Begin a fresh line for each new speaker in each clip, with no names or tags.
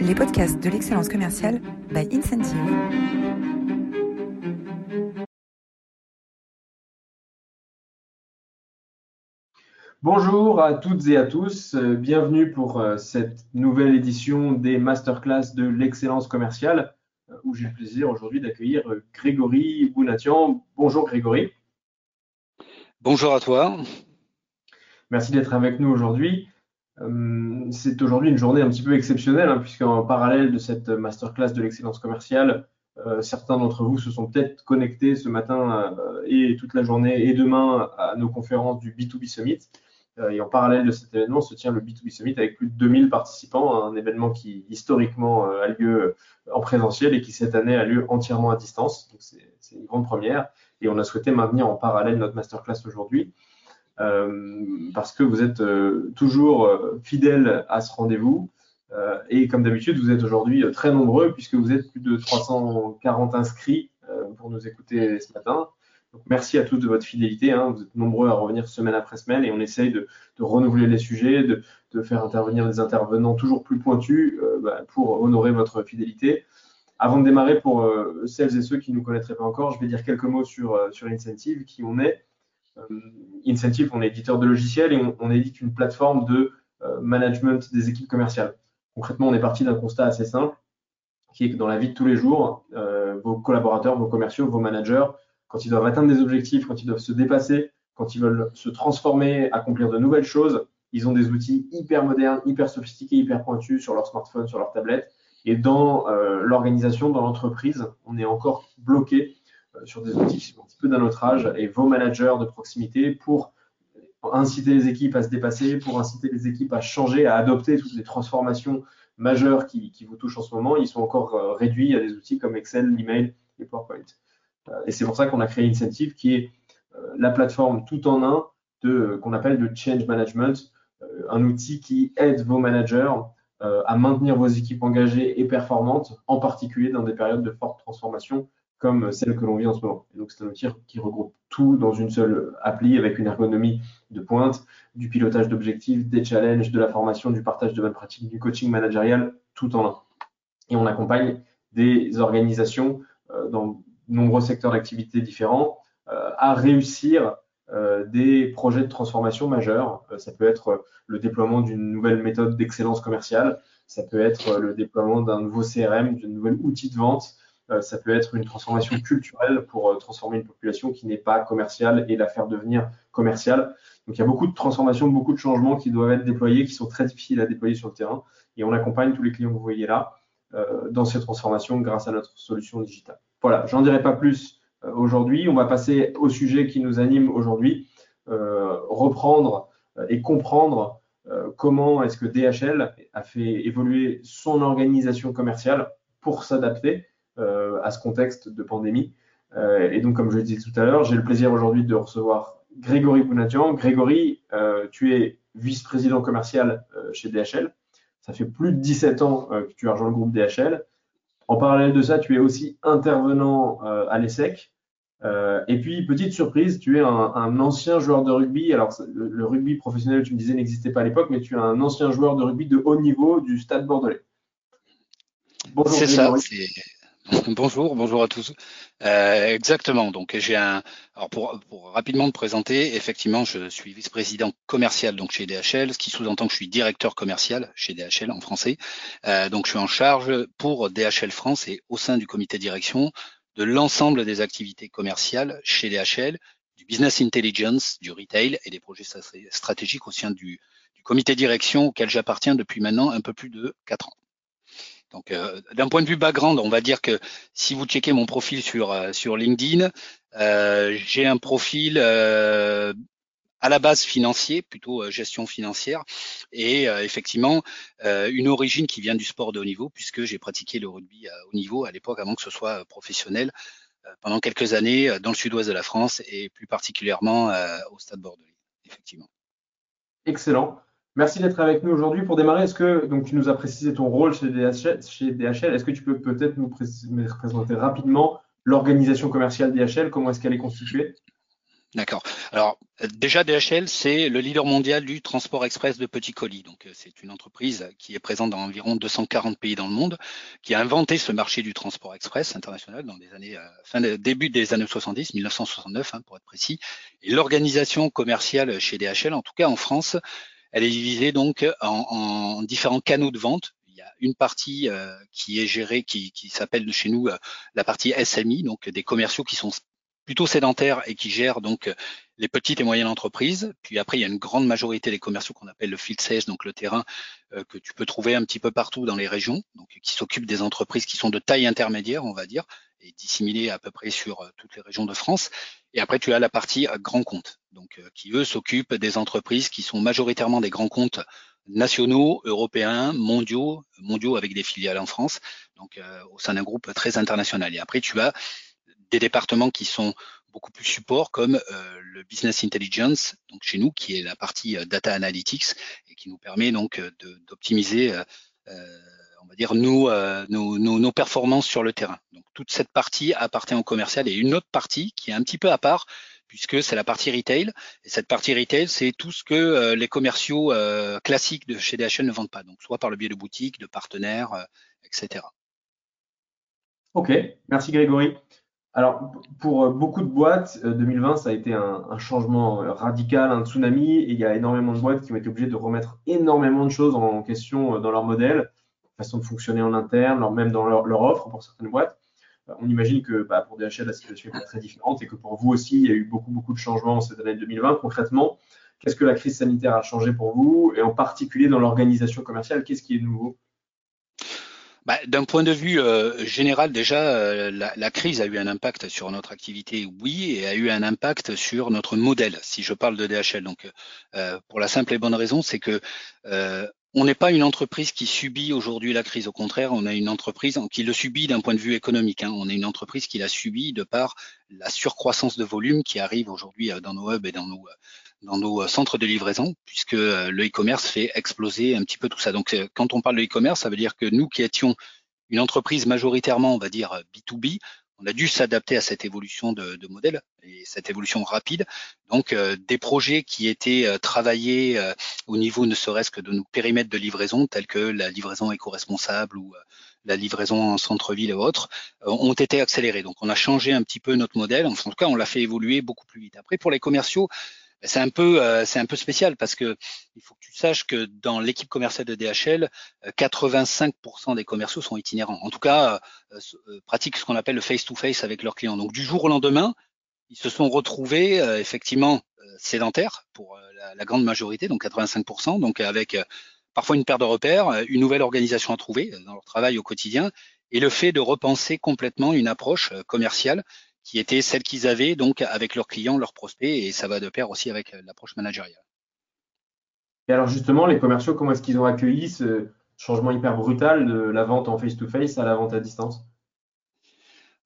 les podcasts de l'excellence commerciale by Incentive.
Bonjour à toutes et à tous, euh, bienvenue pour euh, cette nouvelle édition des masterclass de l'excellence commerciale euh, où j'ai le plaisir aujourd'hui d'accueillir Grégory Bounatian. Bonjour Grégory.
Bonjour à toi.
Merci d'être avec nous aujourd'hui. Euh, c'est aujourd'hui une journée un petit peu exceptionnelle, hein, puisqu'en parallèle de cette masterclass de l'excellence commerciale, euh, certains d'entre vous se sont peut-être connectés ce matin euh, et toute la journée et demain à nos conférences du B2B Summit. et en parallèle de cet événement se tient le B2B Summit avec plus de 2000 participants, un événement qui historiquement a lieu en présentiel et qui cette année a lieu entièrement à distance. Donc c'est une grande première. Et on a souhaité maintenir en parallèle notre masterclass aujourd'hui. Euh, parce que vous êtes euh, toujours euh, fidèle à ce rendez-vous. et comme d'habitude, vous êtes aujourd'hui très nombreux puisque vous êtes plus de 340 inscrits pour nous écouter ce matin. Donc, merci à tous de votre fidélité. Hein. Vous êtes nombreux à revenir semaine après semaine et on essaye de, renouveler les sujets, de, faire intervenir des intervenants toujours plus pointus bah, pour honorer votre fidélité. Avant de démarrer, pour celles et ceux qui ne nous connaîtraient pas encore, je vais dire quelques mots sur, Incentive, qui on est. Euh, Incentive, on est éditeur de logiciels et on, édite une plateforme de euh, management des équipes commerciales. Concrètement, on est parti d'un constat assez simple, qui est que dans la vie de tous les jours, euh, vos collaborateurs, vos commerciaux, vos managers, quand ils doivent atteindre des objectifs, quand ils doivent se dépasser, quand ils veulent se transformer, accomplir de nouvelles choses, ils ont des outils hyper modernes, hyper sophistiqués, hyper pointus sur leur smartphone, sur leur tablette. Et dans l'organisation, dans l'entreprise, on est encore bloqué sur des outils qui sont un petit peu d'un autre âge et vos managers de proximité pour inciter les équipes à se dépasser, pour inciter les équipes à changer, à adopter toutes les transformations majeures qui, vous touchent en ce moment, ils sont encore euh, réduits à des outils comme Excel, l'email et PowerPoint. Euh, et c'est pour ça qu'on a créé Incentive, qui est la plateforme tout en un qu'on appelle de change management, un outil qui aide vos managers à maintenir vos équipes engagées et performantes, en particulier dans des périodes de forte transformation comme celle que l'on vit en ce moment. Donc, c'est un outil qui regroupe tout dans une seule appli avec une ergonomie de pointe, du pilotage d'objectifs, des challenges, de la formation, du partage de bonnes pratiques, du coaching managérial, tout en un. Et on accompagne des organisations euh, dans de nombreux secteurs d'activité différents euh, à réussir euh, des projets de transformation majeurs. ça peut être le déploiement d'une nouvelle méthode d'excellence commerciale, ça peut être le déploiement d'un nouveau CRM, d'un nouvel outil de vente, ça peut être une transformation culturelle pour euh, transformer une population qui n'est pas commerciale et la faire devenir commerciale. Donc il y a beaucoup de transformations, beaucoup de changements qui doivent être déployés, qui sont très difficiles à déployer sur le terrain. Et on accompagne tous les clients que vous voyez là euh, dans ces transformations grâce à notre solution digitale. Voilà, j'en dirai pas plus aujourd'hui. On va passer au sujet qui nous anime aujourd'hui, reprendre et comprendre comment est-ce que DHL a fait évoluer son organisation commerciale pour s'adapter euh, à ce contexte de pandémie. Euh, et donc, comme je le disais tout à l'heure, j'ai le plaisir aujourd'hui de recevoir Grégory Pounatian. Grégory, euh, tu es vice-président commercial chez DHL. Ça fait plus de 17 ans que tu as rejoint le groupe DHL. En parallèle de ça, tu es aussi intervenant à l'ESSEC. et puis, petite surprise, tu es un, ancien joueur de rugby. Alors, le, rugby professionnel, tu me disais, n'existait pas à l'époque, mais tu es un ancien joueur de rugby de haut niveau du Stade Bordelais.
Bonjour. C'est ça. Bonjour, bonjour à tous. Euh, exactement. Donc j'ai un. Alors pour, rapidement me présenter, effectivement, je suis vice-président commercial donc chez DHL, ce qui sous-entend que je suis directeur commercial chez DHL en français. Euh, donc je suis en charge pour DHL France et au sein du comité de direction de l'ensemble des activités commerciales chez DHL, du business intelligence, du retail et des projets stratégiques au sein du, du comité de direction auquel j'appartiens depuis maintenant un peu plus de quatre ans. Donc, euh, d'un point de vue background, on va dire que si vous checkez mon profil sur euh, sur LinkedIn, euh, j'ai un profil à la base financier, plutôt gestion financière, et effectivement une origine qui vient du sport de haut niveau, puisque j'ai pratiqué le rugby à haut niveau à l'époque, avant que ce soit professionnel, pendant quelques années dans le sud-ouest de la France et plus particulièrement au Stade Bordelais, effectivement.
Excellent. Merci d'être avec nous aujourd'hui. Pour démarrer, est-ce que donc tu nous as précisé ton rôle chez DHL, est-ce que tu peux peut-être nous présenter rapidement l'organisation commerciale DHL Comment est-ce qu'elle est constituée?
D'accord. Alors déjà DHL, c'est le leader mondial du transport express de petits colis. Donc c'est une entreprise qui est présente dans environ 240 pays dans le monde, qui a inventé ce marché du transport express international dans les années fin début des années 70, 1969 hein, pour être précis. Et l'organisation commerciale chez DHL, en tout cas en France, elle est divisée donc en, en différents canaux de vente il y a une partie qui est gérée, qui, qui s'appelle chez nous la partie SMI, donc des commerciaux qui sont plutôt sédentaires et qui gèrent donc les petites et moyennes entreprises. Puis après, il y a une grande majorité des commerciaux qu'on appelle le field sales, donc le terrain euh, que tu peux trouver un petit peu partout dans les régions, donc qui s'occupent des entreprises qui sont de taille intermédiaire, on va dire, et disséminées à peu près sur euh, toutes les régions de France. Et après, tu as la partie euh, grand compte, donc qui eux s'occupent des entreprises qui sont majoritairement des grands comptes nationaux, européens, mondiaux, mondiaux avec des filiales en France, donc au sein d'un groupe très international. Et après, tu as des départements qui sont beaucoup plus support comme euh, le business intelligence, donc chez nous, qui est la partie euh, data analytics et qui nous permet donc euh, d'optimiser, va dire, nous, nos, performances sur le terrain. Donc toute cette partie appartient au commercial et une autre partie qui est un petit peu à part, puisque c'est la partie retail. Et cette partie retail, c'est tout ce que les commerciaux classiques de chez DHL ne vendent pas, donc soit par le biais de boutiques, de partenaires, etc.
Ok, merci Grégory. Alors, pour euh, beaucoup de boîtes, 2020, euh, ça a été un, changement euh, radical, un tsunami, et il y a énormément de boîtes qui ont été obligées de remettre énormément de choses en question dans leur modèle, façon de fonctionner en interne, même dans leur, offre pour certaines boîtes. On imagine que bah, pour DHL, la situation est très différente et que pour vous aussi, il y a eu beaucoup, beaucoup de changements cette année 2020. Concrètement, qu'est-ce que la crise sanitaire a changé pour vous et en particulier dans l'organisation commerciale, qu'est-ce qui est nouveau?
Bah, D'un point de vue euh, général, déjà, euh, la, crise a eu un impact sur notre activité, oui, et a eu un impact sur notre modèle, si je parle de DHL. Donc, euh, pour la simple et bonne raison, c'est que on n'est pas une entreprise qui subit aujourd'hui la crise. Au contraire, on a une entreprise qui le subit d'un point de vue économique. Hein. On est une entreprise qui l'a subi de par la surcroissance de volume qui arrive aujourd'hui dans nos hubs et dans nos nos euh, centres de livraison, puisque euh, le e-commerce fait exploser un petit peu tout ça. Donc, euh, quand on parle de e-commerce, ça veut dire que nous qui étions une entreprise majoritairement, on va dire, B2B, on a dû s'adapter à cette évolution de, modèle et cette évolution rapide. Donc, des projets qui étaient travaillés au niveau ne serait-ce que de nos périmètres de livraison, tels que la livraison éco-responsable ou la livraison en centre-ville et autres, ont été accélérés. Donc, on a changé un petit peu notre modèle. en tout cas, on l'a fait évoluer beaucoup plus vite. Après, pour les commerciaux, c'est un peu euh, c'est un peu spécial parce que il faut que tu saches que dans l'équipe commerciale de DHL, 85% euh, des commerciaux sont itinérants. En tout cas, euh, pratiquent ce qu'on appelle le face-to-face avec leurs clients. Donc du jour au lendemain, ils se sont retrouvés effectivement sédentaires pour la, la, grande majorité, donc 85%, donc avec parfois une perte de repères, une nouvelle organisation à trouver dans leur travail au quotidien, et le fait de repenser complètement une approche commerciale qui était celle qu'ils avaient donc avec leurs clients, leurs prospects, et ça va de pair aussi avec euh, l'approche managériale.
Et alors justement, les commerciaux, comment est-ce qu'ils ont accueilli ce changement hyper brutal de la vente en face-to-face à la vente à distance?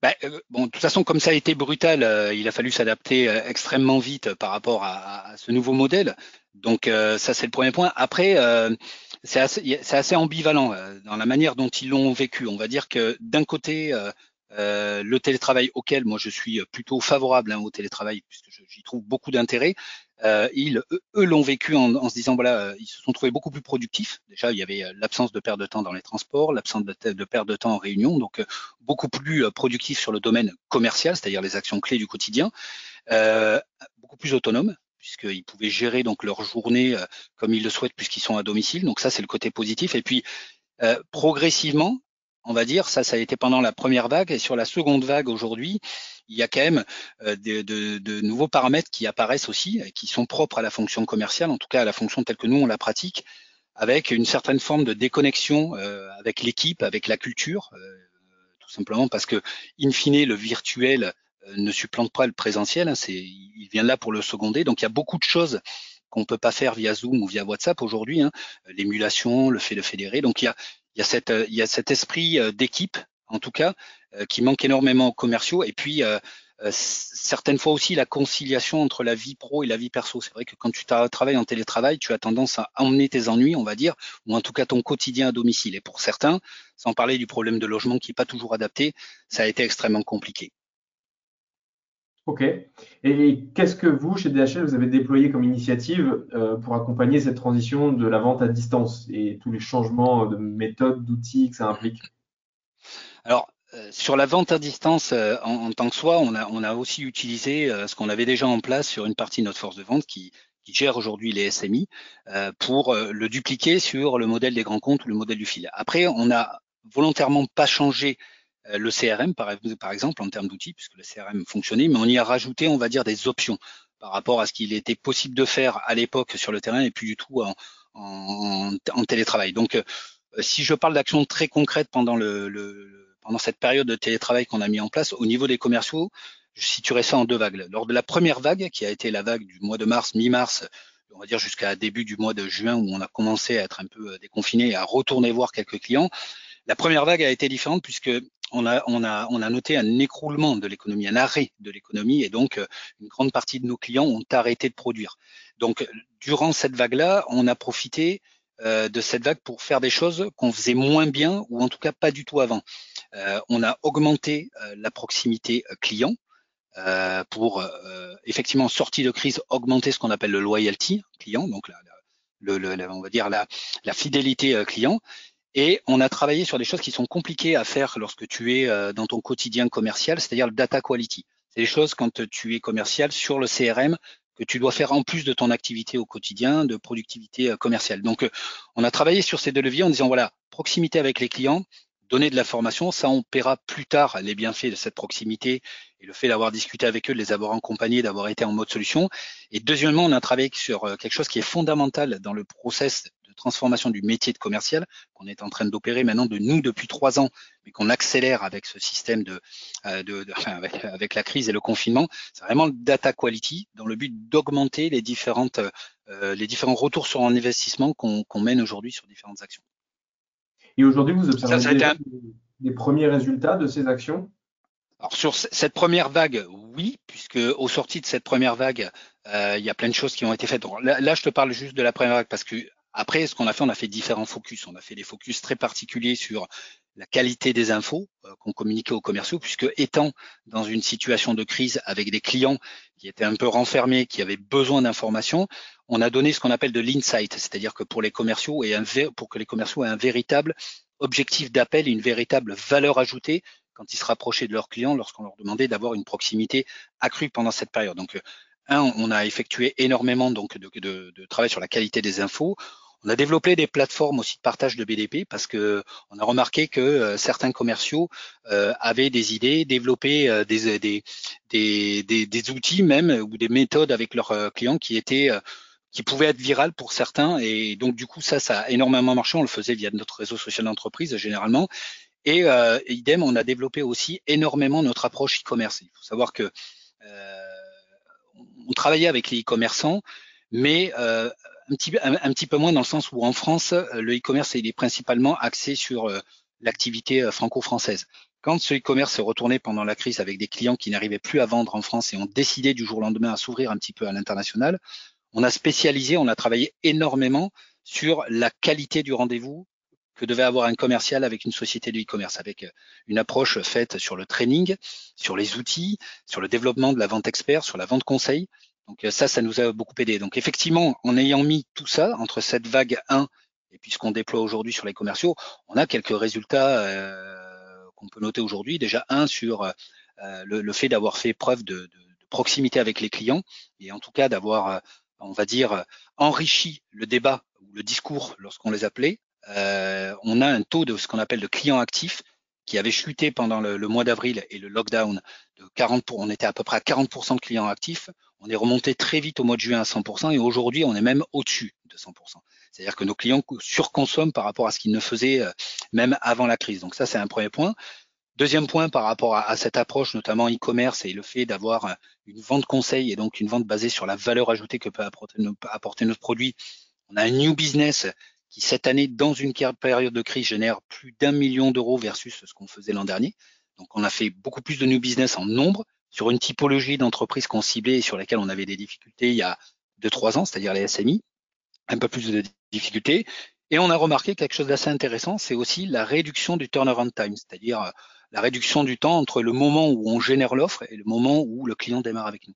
Ben, euh, bon, de toute façon, comme ça a été brutal, euh, il a fallu s'adapter extrêmement vite par rapport à, ce nouveau modèle. Donc ça, c'est le premier point. Après, c'est assez, assez, ambivalent dans la manière dont ils l'ont vécu. On va dire que d'un côté, euh, le télétravail auquel moi je suis plutôt favorable hein, au télétravail puisque j'y trouve beaucoup d'intérêt. Euh, ils, eux, l'ont vécu en, se disant voilà, euh, ils se sont trouvés beaucoup plus productifs. Déjà, il y avait l'absence de perte de temps dans les transports, l'absence de, de, perte de temps en réunion, donc beaucoup plus productifs sur le domaine commercial, c'est-à-dire les actions clés du quotidien, beaucoup plus autonomes puisqu'ils pouvaient gérer donc leur journée comme ils le souhaitent puisqu'ils sont à domicile. Donc ça, c'est le côté positif. Et puis progressivement, on va dire. Ça, ça a été pendant la première vague. Et sur la seconde vague aujourd'hui, il y a quand même euh, de, nouveaux paramètres qui apparaissent aussi, qui sont propres à la fonction commerciale, en tout cas à la fonction telle que nous on la pratique, avec une certaine forme de déconnexion euh, avec l'équipe, avec la culture, euh, tout simplement parce que, in fine, le virtuel ne supplante pas le présentiel. Hein, c'est, il vient là pour le seconder. Donc il y a beaucoup de choses qu'on peut pas faire via Zoom ou via WhatsApp aujourd'hui, hein, l'émulation, le fait de fédérer. Donc il y a, il y a, cette, il y a cet esprit euh, d'équipe, en tout cas, euh, qui manque énormément aux commerciaux. Et puis, euh, certaines fois aussi, la conciliation entre la vie pro et la vie perso. C'est vrai que quand tu travailles en télétravail, tu as tendance à emmener tes ennuis, on va dire, ou en tout cas ton quotidien à domicile. Et pour certains, sans parler du problème de logement qui n'est pas toujours adapté, ça a été extrêmement compliqué.
Ok. Et qu'est-ce que vous, chez DHL, vous avez déployé comme initiative euh, pour accompagner cette transition de la vente à distance et tous les changements de méthode, d'outils que ça implique?
Alors, euh, sur la vente à distance euh, en, tant que soi, on a, aussi utilisé ce qu'on avait déjà en place sur une partie de notre force de vente qui, gère aujourd'hui les SMI pour le dupliquer sur le modèle des grands comptes ou le modèle du fil. Après, on a volontairement pas changé le CRM, par, exemple, en termes d'outils, puisque le CRM fonctionnait, mais on y a rajouté, on va dire, des options par rapport à ce qu'il était possible de faire à l'époque sur le terrain et plus du tout en, télétravail. Donc, euh, si je parle d'actions très concrètes pendant, le, le, pendant cette période de télétravail qu'on a mis en place, au niveau des commerciaux, je situerai ça en deux vagues. Lors de la première vague, qui a été la vague du mois de mars, mi-mars, on va dire jusqu'à début du mois de juin, où on a commencé à être un peu déconfiné et à retourner voir quelques clients, la première vague a été différente puisque on a, on a, on a noté un écroulement de l'économie, un arrêt de l'économie, et donc euh, une grande partie de nos clients ont arrêté de produire. Donc, durant cette vague-là, on a profité euh, de cette vague pour faire des choses qu'on faisait moins bien, ou en tout cas pas du tout avant. Euh, on a augmenté la proximité client. pour effectivement sortie de crise augmenter ce qu'on appelle le loyalty client, donc la, le, on va dire la, la fidélité client. Et on a travaillé sur des choses qui sont compliquées à faire lorsque tu es euh, dans ton quotidien commercial, c'est-à-dire le data quality. C'est des choses quand tu es commercial sur le CRM que tu dois faire en plus de ton activité au quotidien de productivité euh, commerciale. Donc, euh, on a travaillé sur ces deux leviers en disant, voilà, proximité avec les clients, donner de la formation, ça on paiera plus tard les bienfaits de cette proximité et le fait d'avoir discuté avec eux, de les avoir accompagnés, d'avoir été en mode solution. Et deuxièmement, on a travaillé sur quelque chose qui est fondamental dans le process transformation du métier de commercial qu'on est en train d'opérer maintenant de nous depuis trois ans, mais qu'on accélère avec ce système de, euh, de, avec, la crise et le confinement. C'est vraiment le data quality dans le but d'augmenter les différentes euh, les différents retours sur investissement qu'on mène aujourd'hui sur différentes actions.
Et aujourd'hui, vous observez des, premiers résultats de ces actions?
Alors sur cette première vague, oui, puisque au sorti de cette première vague, euh, il y a plein de choses qui ont été faites. là, là, je te parle juste de la première vague parce que après, ce qu'on a fait, on a fait différents focus. On a fait des focus très particuliers sur la qualité des infos euh, qu'on communiquait aux commerciaux, puisque étant dans une situation de crise avec des clients qui étaient un peu renfermés, qui avaient besoin d'informations, on a donné ce qu'on appelle de l'insight, c'est-à-dire que pour les commerciaux et un, pour que les commerciaux aient un véritable objectif d'appel et une véritable valeur ajoutée quand ils se rapprochaient de leurs clients lorsqu'on leur demandait d'avoir une proximité accrue pendant cette période. Donc, un, on a effectué énormément donc de travail sur la qualité des infos. On a développé des plateformes aussi de partage de BDP parce que on a remarqué que euh, certains commerciaux euh, avaient des idées, développaient euh, des, des, des, des, outils même ou des méthodes avec leurs clients qui étaient qui pouvaient être virales pour certains. Et donc du coup, ça, ça a énormément marché. On le faisait via notre réseau social d'entreprise généralement. Et idem, on a développé aussi énormément notre approche e-commerce. Il faut savoir que on travaillait avec les e-commerçants, mais un petit, un, petit peu moins dans le sens où en France, euh, le e-commerce est principalement axé sur euh, l'activité euh, franco-française. Quand ce e-commerce s'est retourné pendant la crise avec des clients qui n'arrivaient plus à vendre en France et ont décidé du jour au lendemain à s'ouvrir un petit peu à l'international, on a spécialisé, on a travaillé énormément sur la qualité du rendez-vous que devait avoir un commercial avec une société de e-commerce, avec une approche faite sur le training, sur les outils, sur le développement de la vente expert, sur la vente conseil. Donc euh, ça, ça nous a beaucoup aidé. Donc effectivement, en ayant mis tout ça entre cette vague 1 et puis ce qu'on déploie aujourd'hui sur les commerciaux, on a quelques résultats euh, qu'on peut noter aujourd'hui. Déjà un sur euh, le, fait d'avoir fait preuve de, proximité avec les clients et en tout cas d'avoir, on va dire, enrichi le débat ou le discours lorsqu'on les appelait. on a un taux de ce qu'on appelle de clients actifs qui avait chuté pendant le, mois d'avril et le lockdown de 40 pour, on était à peu près à 40% de clients actifs. On est remonté très vite au mois de juin à 100% et aujourd'hui on est même au-dessus de 100%. C'est-à-dire que nos clients surconsomment par rapport à ce qu'ils ne faisaient euh, même avant la crise. Donc ça c'est un premier point. Deuxième point par rapport à, cette approche, notamment e-commerce et le fait d'avoir euh, une vente conseil et donc une vente basée sur la valeur ajoutée que peut apporter, apporter notre produit. On a un new business qui cette année, dans une période de crise, génère plus d'un million d'euros versus ce qu'on faisait l'an dernier. Donc on a fait beaucoup plus de new business en nombre sur une typologie d'entreprises qu'on ciblait et sur lesquelles on avait des difficultés il y a deux, trois ans, c'est-à-dire les SMI, un peu plus de difficultés. Et on a remarqué quelque chose d'assez intéressant, c'est aussi la réduction du turnaround time, c'est-à-dire la réduction du temps entre le moment où on génère l'offre et le moment où le client démarre avec nous,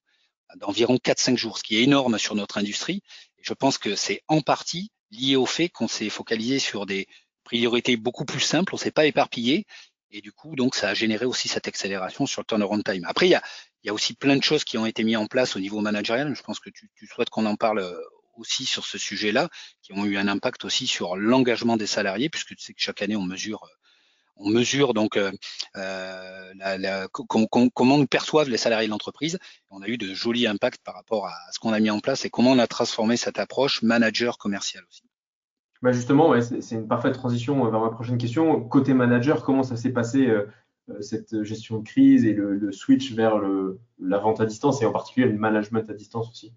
d'environ 4-5 jours, ce qui est énorme sur notre industrie. Je pense que c'est en partie lié au fait qu'on s'est focalisé sur des priorités beaucoup plus simples, on s'est pas éparpillé, et du coup, donc, ça a généré aussi cette accélération sur le turnaround time. Après, il y a, il y a aussi plein de choses qui ont été mises en place au niveau managérial. Je pense que tu, tu souhaites qu'on en parle euh, aussi sur ce sujet-là, qui ont eu un impact aussi sur l'engagement des salariés, puisque tu sais que chaque année on mesure, euh, on mesure donc euh, euh la, comment nous perçoivent les salariés de l'entreprise. On a eu de jolis impacts par rapport à ce qu'on a mis en place et comment on a transformé cette approche manager commercial aussi.
Bah justement, ouais, c'est une parfaite transition vers ma prochaine question. Côté manager, comment ça s'est passé cette gestion de crise et le, le switch vers le, la vente à distance et en particulier le management à distance aussi?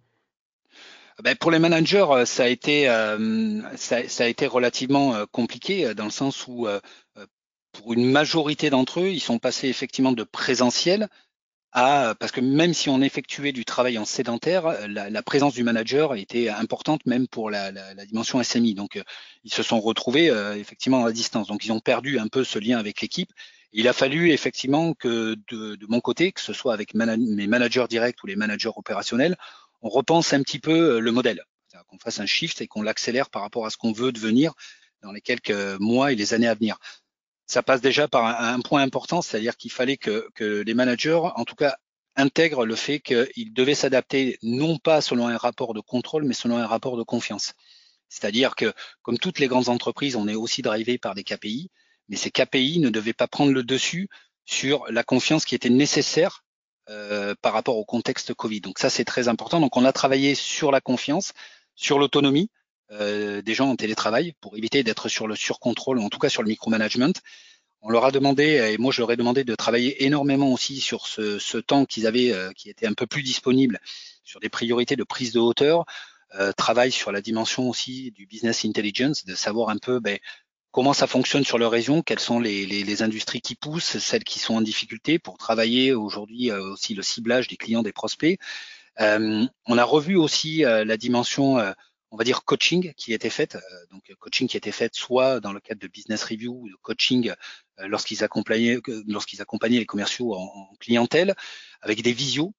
Ben pour les managers, euh, ça a été, euh, ça, ça, a été relativement euh, compliqué dans le sens où, pour une majorité d'entre eux, ils sont passés effectivement de présentiel à, parce que même si on effectuait du travail en sédentaire, la, la présence du manager était importante même pour la, la, la dimension SMI. Donc, ils se sont retrouvés effectivement à distance. Donc, ils ont perdu un peu ce lien avec l'équipe. Il a fallu effectivement que de, de, mon côté, que ce soit avec mes managers directs ou les managers opérationnels, on repense un petit peu euh, le modèle, qu'on fasse un shift et qu'on l'accélère par rapport à ce qu'on veut devenir dans les quelques mois et les années à venir. Ça passe déjà par un, point important, c'est-à-dire qu'il fallait que, les managers, en tout cas, intègrent le fait qu'ils devaient s'adapter non pas selon un rapport de contrôle, mais selon un rapport de confiance. C'est-à-dire que, comme toutes les grandes entreprises, on est aussi drivé par des KPI, mais ces KPI ne devaient pas prendre le dessus sur la confiance qui était nécessaire euh, par rapport au contexte Covid. Donc ça, c'est très important. Donc on a travaillé sur la confiance, sur l'autonomie des gens en télétravail pour éviter d'être sur le surcontrôle, en tout cas sur le micromanagement. On leur a demandé, et moi je leur ai demandé de travailler énormément aussi sur ce, temps qu'ils avaient, euh, qui était un peu plus disponible, sur des priorités de prise de hauteur, euh, travail sur la dimension aussi du business intelligence, de savoir un peu ben, comment ça fonctionne sur leur région, quelles sont les, industries qui poussent, celles qui sont en difficulté pour travailler aujourd'hui euh, aussi le ciblage des clients, des prospects. Euh, on a revu aussi euh, la dimension, euh, on va dire coaching qui était faite, donc coaching qui était faite soit dans le cadre de business review ou de coaching lorsqu'ils accompagnaient, lorsqu'ils accompagnaient les commerciaux en, en, clientèle, avec des visios.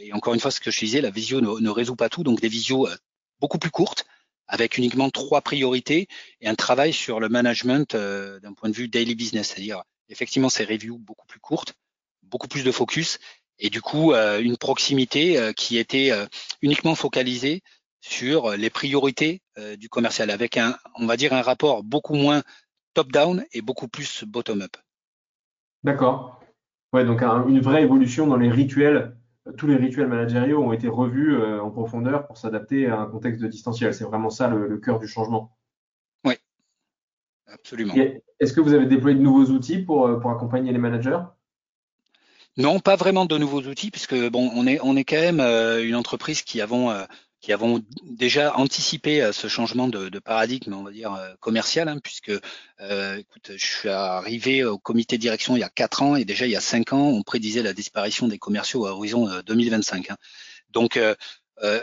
et encore une fois, ce que je disais, la visio ne, résout pas tout, donc des visios beaucoup plus courtes avec uniquement trois priorités et un travail sur le management euh, d'un point de vue daily business, c'est-à-dire effectivement ces reviews beaucoup plus courtes, beaucoup plus de focus et du coup euh, une proximité euh, qui était uniquement focalisée sur les priorités du commercial avec un, on va dire, un rapport beaucoup moins top-down et beaucoup plus bottom-up.
D'accord. Ouais, donc une vraie évolution dans les rituels tous les rituels managériaux ont été revus euh, en profondeur pour s'adapter à un contexte de distanciel. C'est vraiment ça le, cœur du changement.
Oui, absolument.
Est-ce que vous avez déployé de nouveaux outils pour, euh, pour accompagner les managers?
Non, pas vraiment de nouveaux outils, puisque bon, on est on est quand même euh, une entreprise qui avons qui avons déjà anticipé euh, ce changement de, de paradigme, on va dire euh, commercial, hein, puisque euh, écoute, je suis arrivé au comité de direction il y a quatre ans et déjà il y a cinq ans, on prédisait la disparition des commerciaux à horizon 2025. Hein. Donc, euh,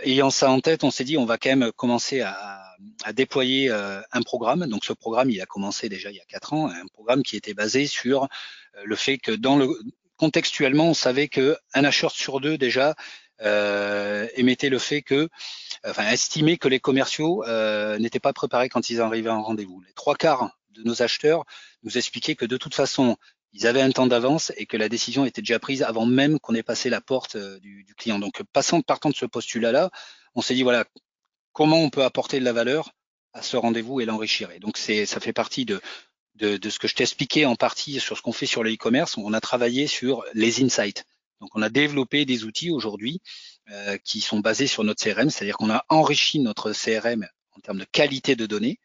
ayant ça en tête, on s'est dit on va quand même commencer à, à déployer un programme. Donc, ce programme, il a commencé déjà il y a quatre ans, un programme qui était basé sur le fait que dans le contextuellement, on savait que un acheteur sur deux déjà euh, émettait le fait que, enfin, estimait que les commerciaux euh, n'étaient pas préparés quand ils arrivaient en rendez-vous. Les trois quarts de nos acheteurs nous expliquaient que de toute façon, ils avaient un temps d'avance et que la décision était déjà prise avant même qu'on ait passé la porte euh, du, du client. Donc, passant, partant de ce postulat-là, on s'est dit voilà, comment on peut apporter de la valeur à ce rendez-vous et l'enrichir. Et donc, ça fait partie de, de, de, ce que je t'ai expliqué en partie sur ce qu'on fait sur le e-commerce. On a travaillé sur les insights. Donc, on a développé des outils aujourd'hui euh, qui sont basés sur notre CRM, c'est-à-dire qu'on a enrichi notre CRM en termes de qualité de données.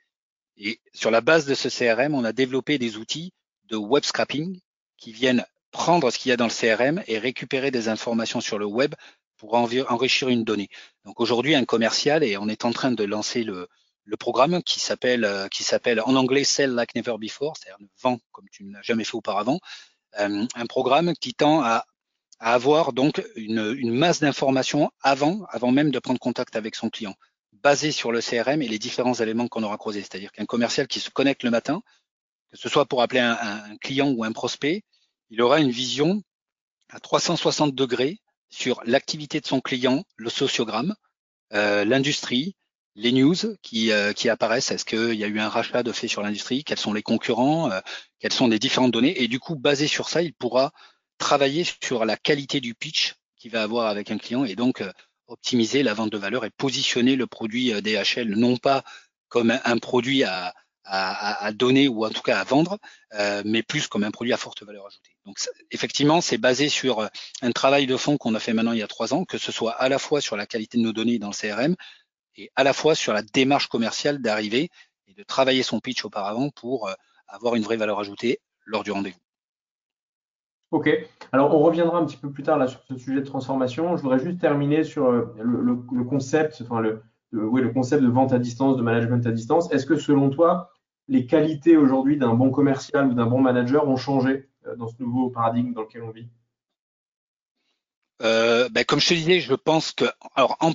Et sur la base de ce CRM, on a développé des outils de web scrapping qui viennent prendre ce qu'il y a dans le CRM et récupérer des informations sur le web pour enrichir une donnée. Donc aujourd'hui, un commercial, et on est en train de lancer le, programme qui s'appelle euh, qui s'appelle en anglais Sell Like Never Before, c'est-à-dire vend comme tu ne l'as jamais fait auparavant, euh, un programme qui tend à à avoir donc une, une masse d'informations avant, avant même de prendre contact avec son client, basée sur le CRM et les différents éléments qu'on aura croisés. C'est-à-dire qu'un commercial qui se connecte le matin, que ce soit pour appeler un, un, client ou un prospect, il aura une vision à 360 degrés sur l'activité de son client, le sociogramme, euh, l'industrie, les news qui, euh, qui apparaissent. Est-ce qu'il y a eu un rachat de fait sur l'industrie? Quels sont les concurrents? Euh, Quelles sont les différentes données? Et du coup, basé sur ça, il pourra travailler sur la qualité du pitch qu'il va avoir avec un client et donc optimiser la vente de valeur et positionner le produit DHL non pas comme un produit à, donner ou en tout cas à vendre, euh, mais plus comme un produit à forte valeur ajoutée. Donc effectivement, c'est basé sur euh, un travail de fond qu'on a fait maintenant il y a trois ans, que ce soit à la fois sur la qualité de nos données dans le CRM et à la fois sur la démarche commerciale d'arriver et de travailler son pitch auparavant pour euh, avoir une vraie valeur ajoutée lors du rendez-vous.
Ok, alors on reviendra un petit peu plus tard là sur ce sujet de transformation. Je voudrais juste terminer sur le, le, le concept, enfin le, oui, le concept de vente à distance, de management à distance. Est-ce que selon toi, les qualités aujourd'hui d'un bon commercial ou d'un bon manager ont changé euh, dans ce nouveau paradigme dans lequel on vit?
Euh, ben, comme je te disais, je pense que alors en,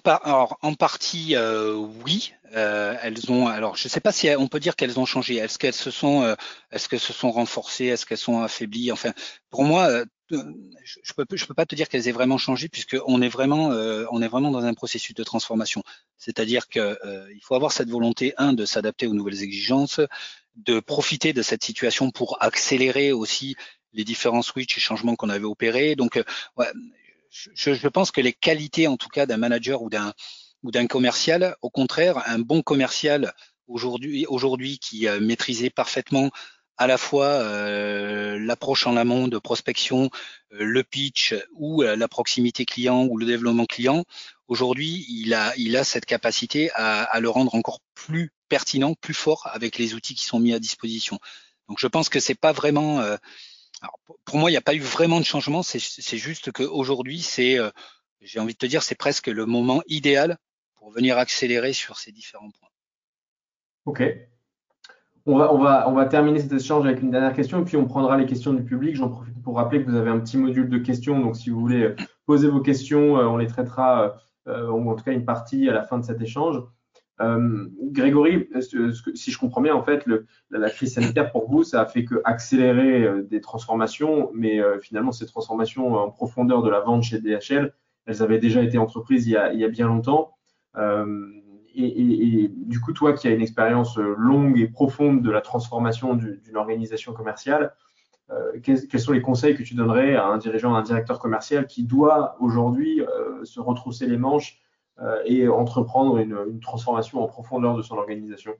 en partie euh, oui, euh, elles ont alors je sais pas si on peut dire qu'elles ont changé. Est-ce qu'elles se sont euh, est-ce qu'elles se sont renforcées, est-ce qu'elles sont affaiblies? Enfin, pour moi, je peux je peux pas te dire qu'elles aient vraiment changé puisque on est vraiment on est vraiment dans un processus de transformation. C'est-à-dire que il faut avoir cette volonté un de s'adapter aux nouvelles exigences, de profiter de cette situation pour accélérer aussi les différents switches et changements qu'on avait opérés. Donc, ouais, je, je, pense que les qualités, en tout cas, d'un manager ou d'un ou d'un commercial, au contraire, un bon commercial aujourd'hui, aujourd'hui qui euh, maîtrisait parfaitement à la fois euh, l'approche en amont de prospection, euh, le pitch ou euh, la proximité client ou le développement client, aujourd'hui, il a, il a cette capacité à, à, le rendre encore plus pertinent, plus fort avec les outils qui sont mis à disposition. Donc, je pense que c'est pas vraiment alors, pour moi, il n'y a pas eu vraiment de changement. C'est juste qu'aujourd'hui, c'est, euh, j'ai envie de te dire, c'est presque le moment idéal pour venir accélérer sur ces différents points.
Ok. On va, terminer cet échange avec une dernière question et puis on prendra les questions du public. J'en profite pour rappeler que vous avez un petit module de questions. Donc, si vous voulez euh, poser vos questions, euh, on les traitera, ou en tout cas une partie à la fin de cet échange. Euh, Grégory, si je comprends bien, en fait, la crise sanitaire pour vous, ça a fait que accélérer euh, des transformations, mais euh, finalement, ces transformations en profondeur de la vente chez DHL, elles avaient déjà été entreprises il y a, bien longtemps. Et, du coup, toi qui as une expérience longue et profonde de la transformation d'une organisation commerciale, quels, quels, sont les conseils que tu donnerais à un dirigeant, à un directeur commercial qui doit aujourd'hui se retrousser les manches et entreprendre une, transformation en profondeur de son organisation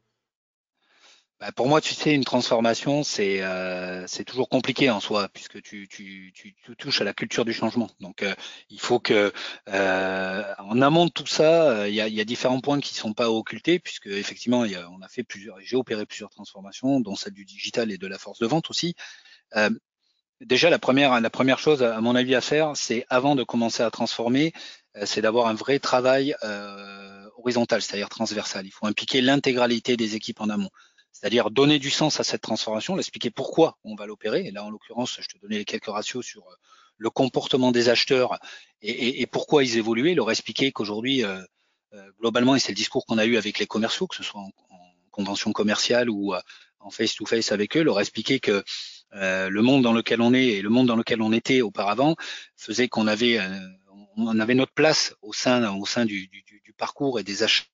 bah pour moi, tu sais, une transformation, c'est euh, c'est toujours compliqué en soi, puisque tu, tu, tu, touches à la culture du changement. Donc, euh, il faut que, euh, en amont de tout ça, il y, a, y, a, différents points qui sont pas occultés, puisque effectivement, y a, on a fait plusieurs, j'ai opéré plusieurs transformations, dont celle du digital et de la force de vente aussi. déjà, la première, la première chose, à mon avis, à faire, c'est avant de commencer à transformer, euh, c'est d'avoir un vrai travail euh, horizontal, c'est-à-dire transversal. Il faut impliquer l'intégralité des équipes en amont, c'est-à-dire donner du sens à cette transformation, l'expliquer pourquoi on va l'opérer. Et là, en l'occurrence, je te donnais quelques ratios sur euh, le comportement des acheteurs et, pourquoi ils évoluaient, leur expliquer qu'aujourd'hui, euh, globalement, et c'est le discours qu'on a eu avec les commerciaux, que ce soit en, en convention commerciale ou en face-to-face -face avec eux, leur expliquer que euh, le monde dans lequel on est et le monde dans lequel on était auparavant faisait qu'on avait on avait notre place au sein, au sein du, parcours et des achats.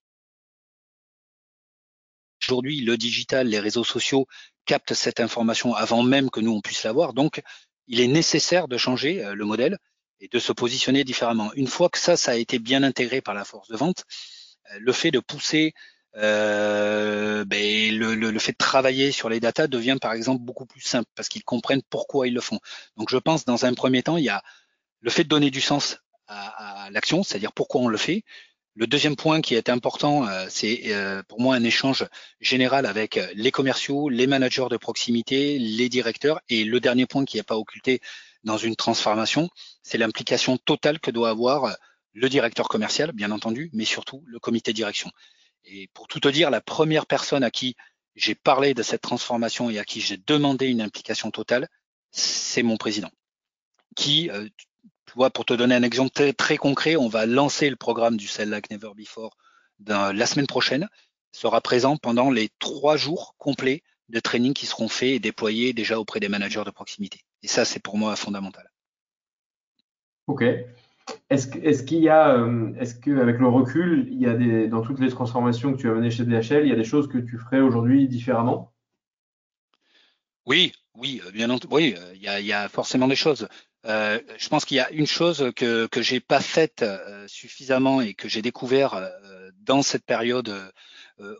Aujourd'hui, le digital, les réseaux sociaux captent cette information avant même que nous on puisse l'avoir. Donc, il est nécessaire de changer euh, le modèle et de se positionner différemment. Une fois que ça, ça a été bien intégré par la force de vente, euh, le fait de pousser, euh, ben, le, le, fait de travailler sur les datas devient par exemple beaucoup plus simple parce qu'ils comprennent pourquoi ils le font. Donc, je pense dans un premier temps, il y a le fait de donner du sens l'action, c'est-à-dire pourquoi on le fait. Le deuxième point qui est important, euh, c'est euh, pour moi un échange général avec euh, les commerciaux, les managers de proximité, les directeurs. Et le dernier point qui n'est pas occulté dans une transformation, c'est l'implication totale que doit avoir le directeur commercial, bien entendu, mais surtout le comité de direction. Et pour tout te dire, la première personne à qui j'ai parlé de cette transformation et à qui j'ai demandé une implication totale, c'est mon président, qui, pour te donner un exemple très, concret, on va lancer le programme du Cell Like Never Before la semaine prochaine. sera présent pendant les trois jours complets de training qui seront faits et déployés déjà auprès des managers de proximité. Et ça, c'est pour moi fondamental.
Ok. Est-ce qu'il y a, euh, est-ce qu'avec le recul, il y a des, dans toutes les transformations que tu as menées chez DHL, il y a des choses que tu ferais aujourd'hui différemment?
Oui, oui, euh, bien entendu. Oui, euh, il y a, il y a forcément des choses. Euh, je pense qu'il y a une chose que que j'ai pas faite suffisamment et que j'ai découvert dans cette période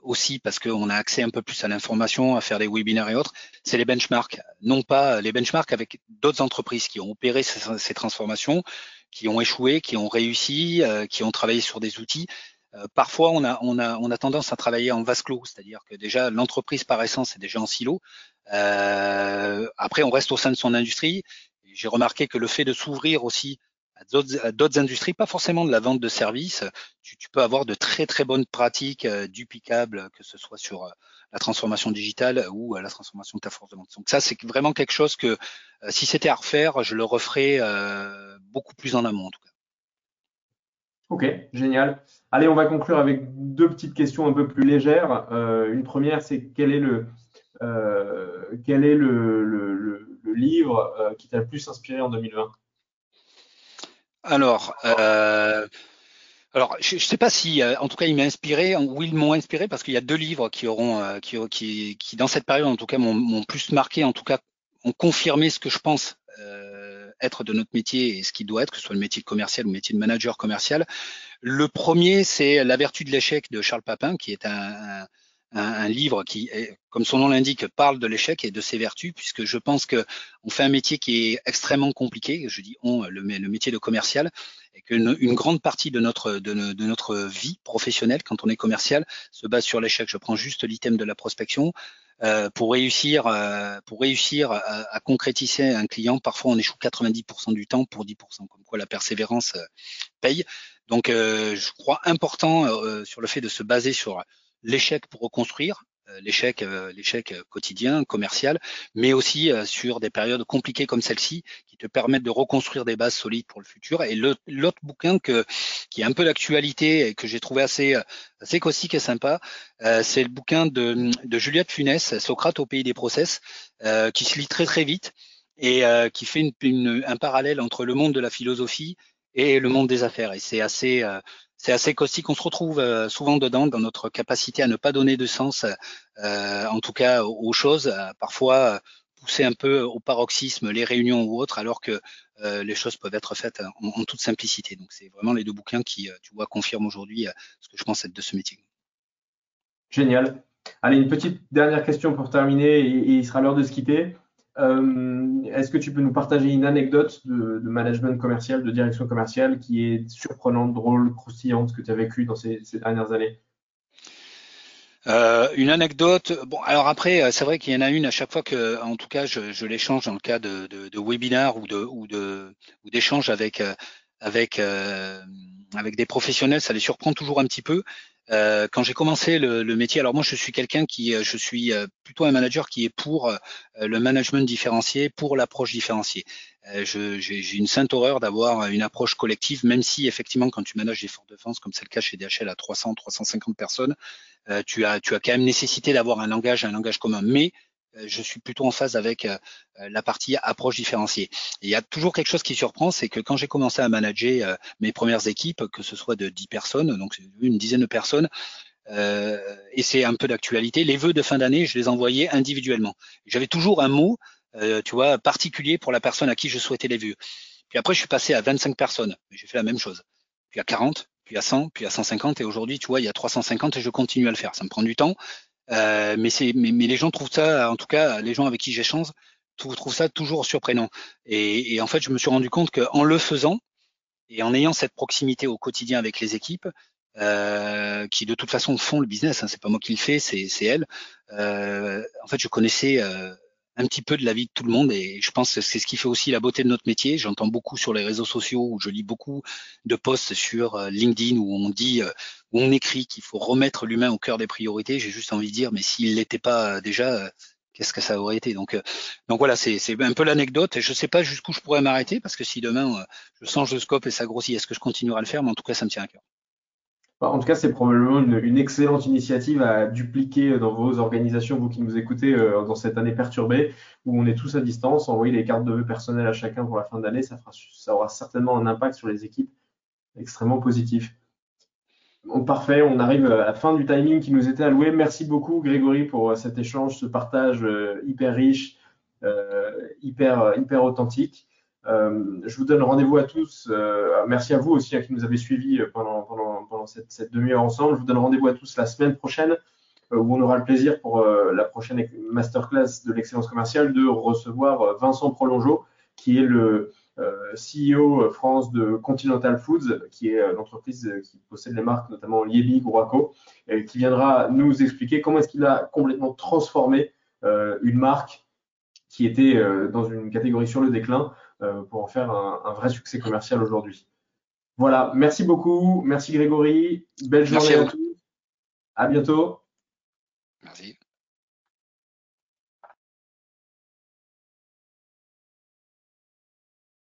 aussi parce qu'on a accès un peu plus à l'information, à faire des webinaires et autres, c'est les benchmarks. Non pas les benchmarks avec d'autres entreprises qui ont opéré ces, transformations, qui ont échoué, qui ont réussi, euh, qui ont travaillé sur des outils. Euh, parfois, on a, on, a, on a tendance à travailler en vase clos, c'est-à-dire que déjà l'entreprise par essence est déjà en silo. Euh, après, on reste au sein de son industrie. J'ai remarqué que le fait de s'ouvrir aussi à d'autres industries, pas forcément de la vente de services, tu, peux avoir de très très bonnes pratiques euh, duplicables, que ce soit sur la transformation digitale ou la transformation de ta force de vente. Donc ça, c'est vraiment quelque chose que euh, si c'était à refaire, je le referais euh, beaucoup plus en amont en tout cas.
Ok, génial. Allez, on va conclure avec deux petites questions un peu plus légères. Euh, une première, c'est quel est le, quel est le, livre qui t'a le plus inspiré en 2020
Alors, alors, je ne sais pas si, en tout cas, il m'a inspiré, ou ils m'ont inspiré, parce qu'il y a deux livres qui auront, qui, qui, qui, dans cette période, en tout cas, m'ont plus marqué, en tout cas, ont confirmé ce que je pense euh, être de notre métier et ce qui doit être, que ce soit le métier de commercial ou le métier de manager commercial. Le premier, c'est La vertu de l'échec de Charles Papin, qui est un, un livre qui, est, comme son nom l'indique, parle de l'échec et de ses vertus, puisque je pense que on fait un métier qui est extrêmement compliqué. Je dis on, le, le métier de commercial, et qu'une une grande partie de notre de, notre vie professionnelle, quand on est commercial, se base sur l'échec. Je prends juste l'item de la prospection. Euh, pour réussir, euh, pour réussir à, concrétiser un client, parfois on échoue 90% du temps pour 10%, comme quoi la persévérance euh, paye. Donc, je crois important sur le fait de se baser sur l'échec pour reconstruire, euh, l'échec, euh, l'échec euh, quotidien, commercial, mais aussi sur des périodes compliquées comme celle-ci qui te permettent de reconstruire des bases solides pour le futur. Et l'autre bouquin que, qui est un peu d'actualité et que j'ai trouvé assez, assez caustique et sympa, c'est le bouquin de, de Juliette Funès, Socrate au pays des process, qui se lit très très vite et qui fait une, un parallèle entre le monde de la philosophie et le monde des affaires. Et c'est assez, c'est assez caustique. On se retrouve euh, souvent dedans dans notre capacité à ne pas donner de sens, euh, en tout cas aux choses, parfois pousser un peu au paroxysme les réunions ou autres, alors que euh, les choses peuvent être faites en, toute simplicité. Donc c'est vraiment les deux bouquins qui, tu vois, confirment aujourd'hui ce que je pense être de ce métier.
Génial. Allez, une petite dernière question pour terminer et il sera l'heure de se quitter. Euh, est-ce que tu peux nous partager une anecdote de, management commercial, de direction commerciale qui est surprenante, drôle, croustillante que tu as vécu dans ces, dernières années?
Euh, une anecdote. Bon, alors après, euh, c'est vrai qu'il y en a une à chaque fois que, en tout cas, je, l'échange dans le cas de, de, webinaire ou de ou de ou d'échange avec avec avec des professionnels, ça les surprend toujours un petit peu. Euh, quand j'ai commencé le, le, métier, alors moi je suis quelqu'un qui, euh, je suis euh, plutôt un manager qui est pour le management différencié, pour l'approche différenciée. j'ai une sainte horreur d'avoir une approche collective, même si effectivement quand tu manages des forces de défense, comme c'est le cas chez DHL à 300, 350 personnes, tu as, tu as quand même nécessité d'avoir un langage, un langage commun. Mais euh, je suis plutôt en phase avec euh, euh, la partie approche différenciée. il y a toujours quelque chose qui surprend, c'est que quand j'ai commencé à manager mes premières équipes, que ce soit de 10 personnes, donc une dizaine de personnes, et c'est un peu d'actualité, les vœux de fin d'année, je les envoyais individuellement. J'avais toujours un mot, tu vois, particulier pour la personne à qui je souhaitais les vœux. Puis après, je suis passé à 25 personnes, j'ai fait la même chose. Puis à 40, puis à 100, puis à 150, et aujourd'hui, tu vois, il y a 350 et je continue à le faire. Ça me prend du temps, euh, mais, c'est, mais, mais, les gens trouvent ça, en tout cas, les gens avec qui j'échange, trouvent, ça toujours surprenant. Et, et, en fait, je me suis rendu compte qu'en le faisant et en ayant cette proximité au quotidien avec les équipes, euh, qui de toute façon font le business, hein, c'est pas moi qui le fais, c'est, c'est elles. Euh, en fait, je connaissais euh, un petit peu de la vie de tout le monde et je pense que c'est ce qui fait aussi la beauté de notre métier. J'entends beaucoup sur les réseaux sociaux où je lis beaucoup de posts sur euh, LinkedIn où on dit, euh, où on écrit qu'il faut remettre l'humain au cœur des priorités. J'ai juste envie de dire, mais s'il l'était pas euh, déjà, qu'est-ce que ça aurait été? Donc, donc voilà, c'est un peu l'anecdote. Et je sais pas jusqu'où je pourrais m'arrêter parce que si demain je change de scope et ça grossit, est-ce que je continuerai à le faire? Mais en tout cas, ça me tient à cœur.
Bah, en tout cas, c'est probablement une, excellente initiative à dupliquer dans vos organisations, vous qui nous écoutez dans cette année perturbée, où on est tous à distance. Envoyer les cartes de vœux personnelles à chacun pour la fin d'année, ça, ça aura certainement un impact sur les équipes extrêmement positif parfait, on arrive à la fin du timing qui nous était alloué. Merci beaucoup Grégory pour euh, cet échange, ce partage euh, hyper riche, euh, hyper authentique. Je vous donne rendez-vous à tous. merci à vous aussi hein, qui nous avez suivis pendant, pendant, cette, demi-heure ensemble. Je vous donne rendez-vous à tous la semaine prochaine où on aura le plaisir pour la prochaine masterclass de l'excellence commerciale de recevoir Vincent Prolongeau, qui est le, euh, CEO France de Continental Foods, qui est euh, l'entreprise qui possède les marques notamment Liebi, Guaco, et qui viendra nous expliquer comment est-ce qu'il a complètement transformé euh, une marque qui était dans une catégorie sur le déclin pour en faire un, vrai succès commercial aujourd'hui. Voilà, merci beaucoup, merci Grégory, belle journée à, à tous, à bientôt. Merci.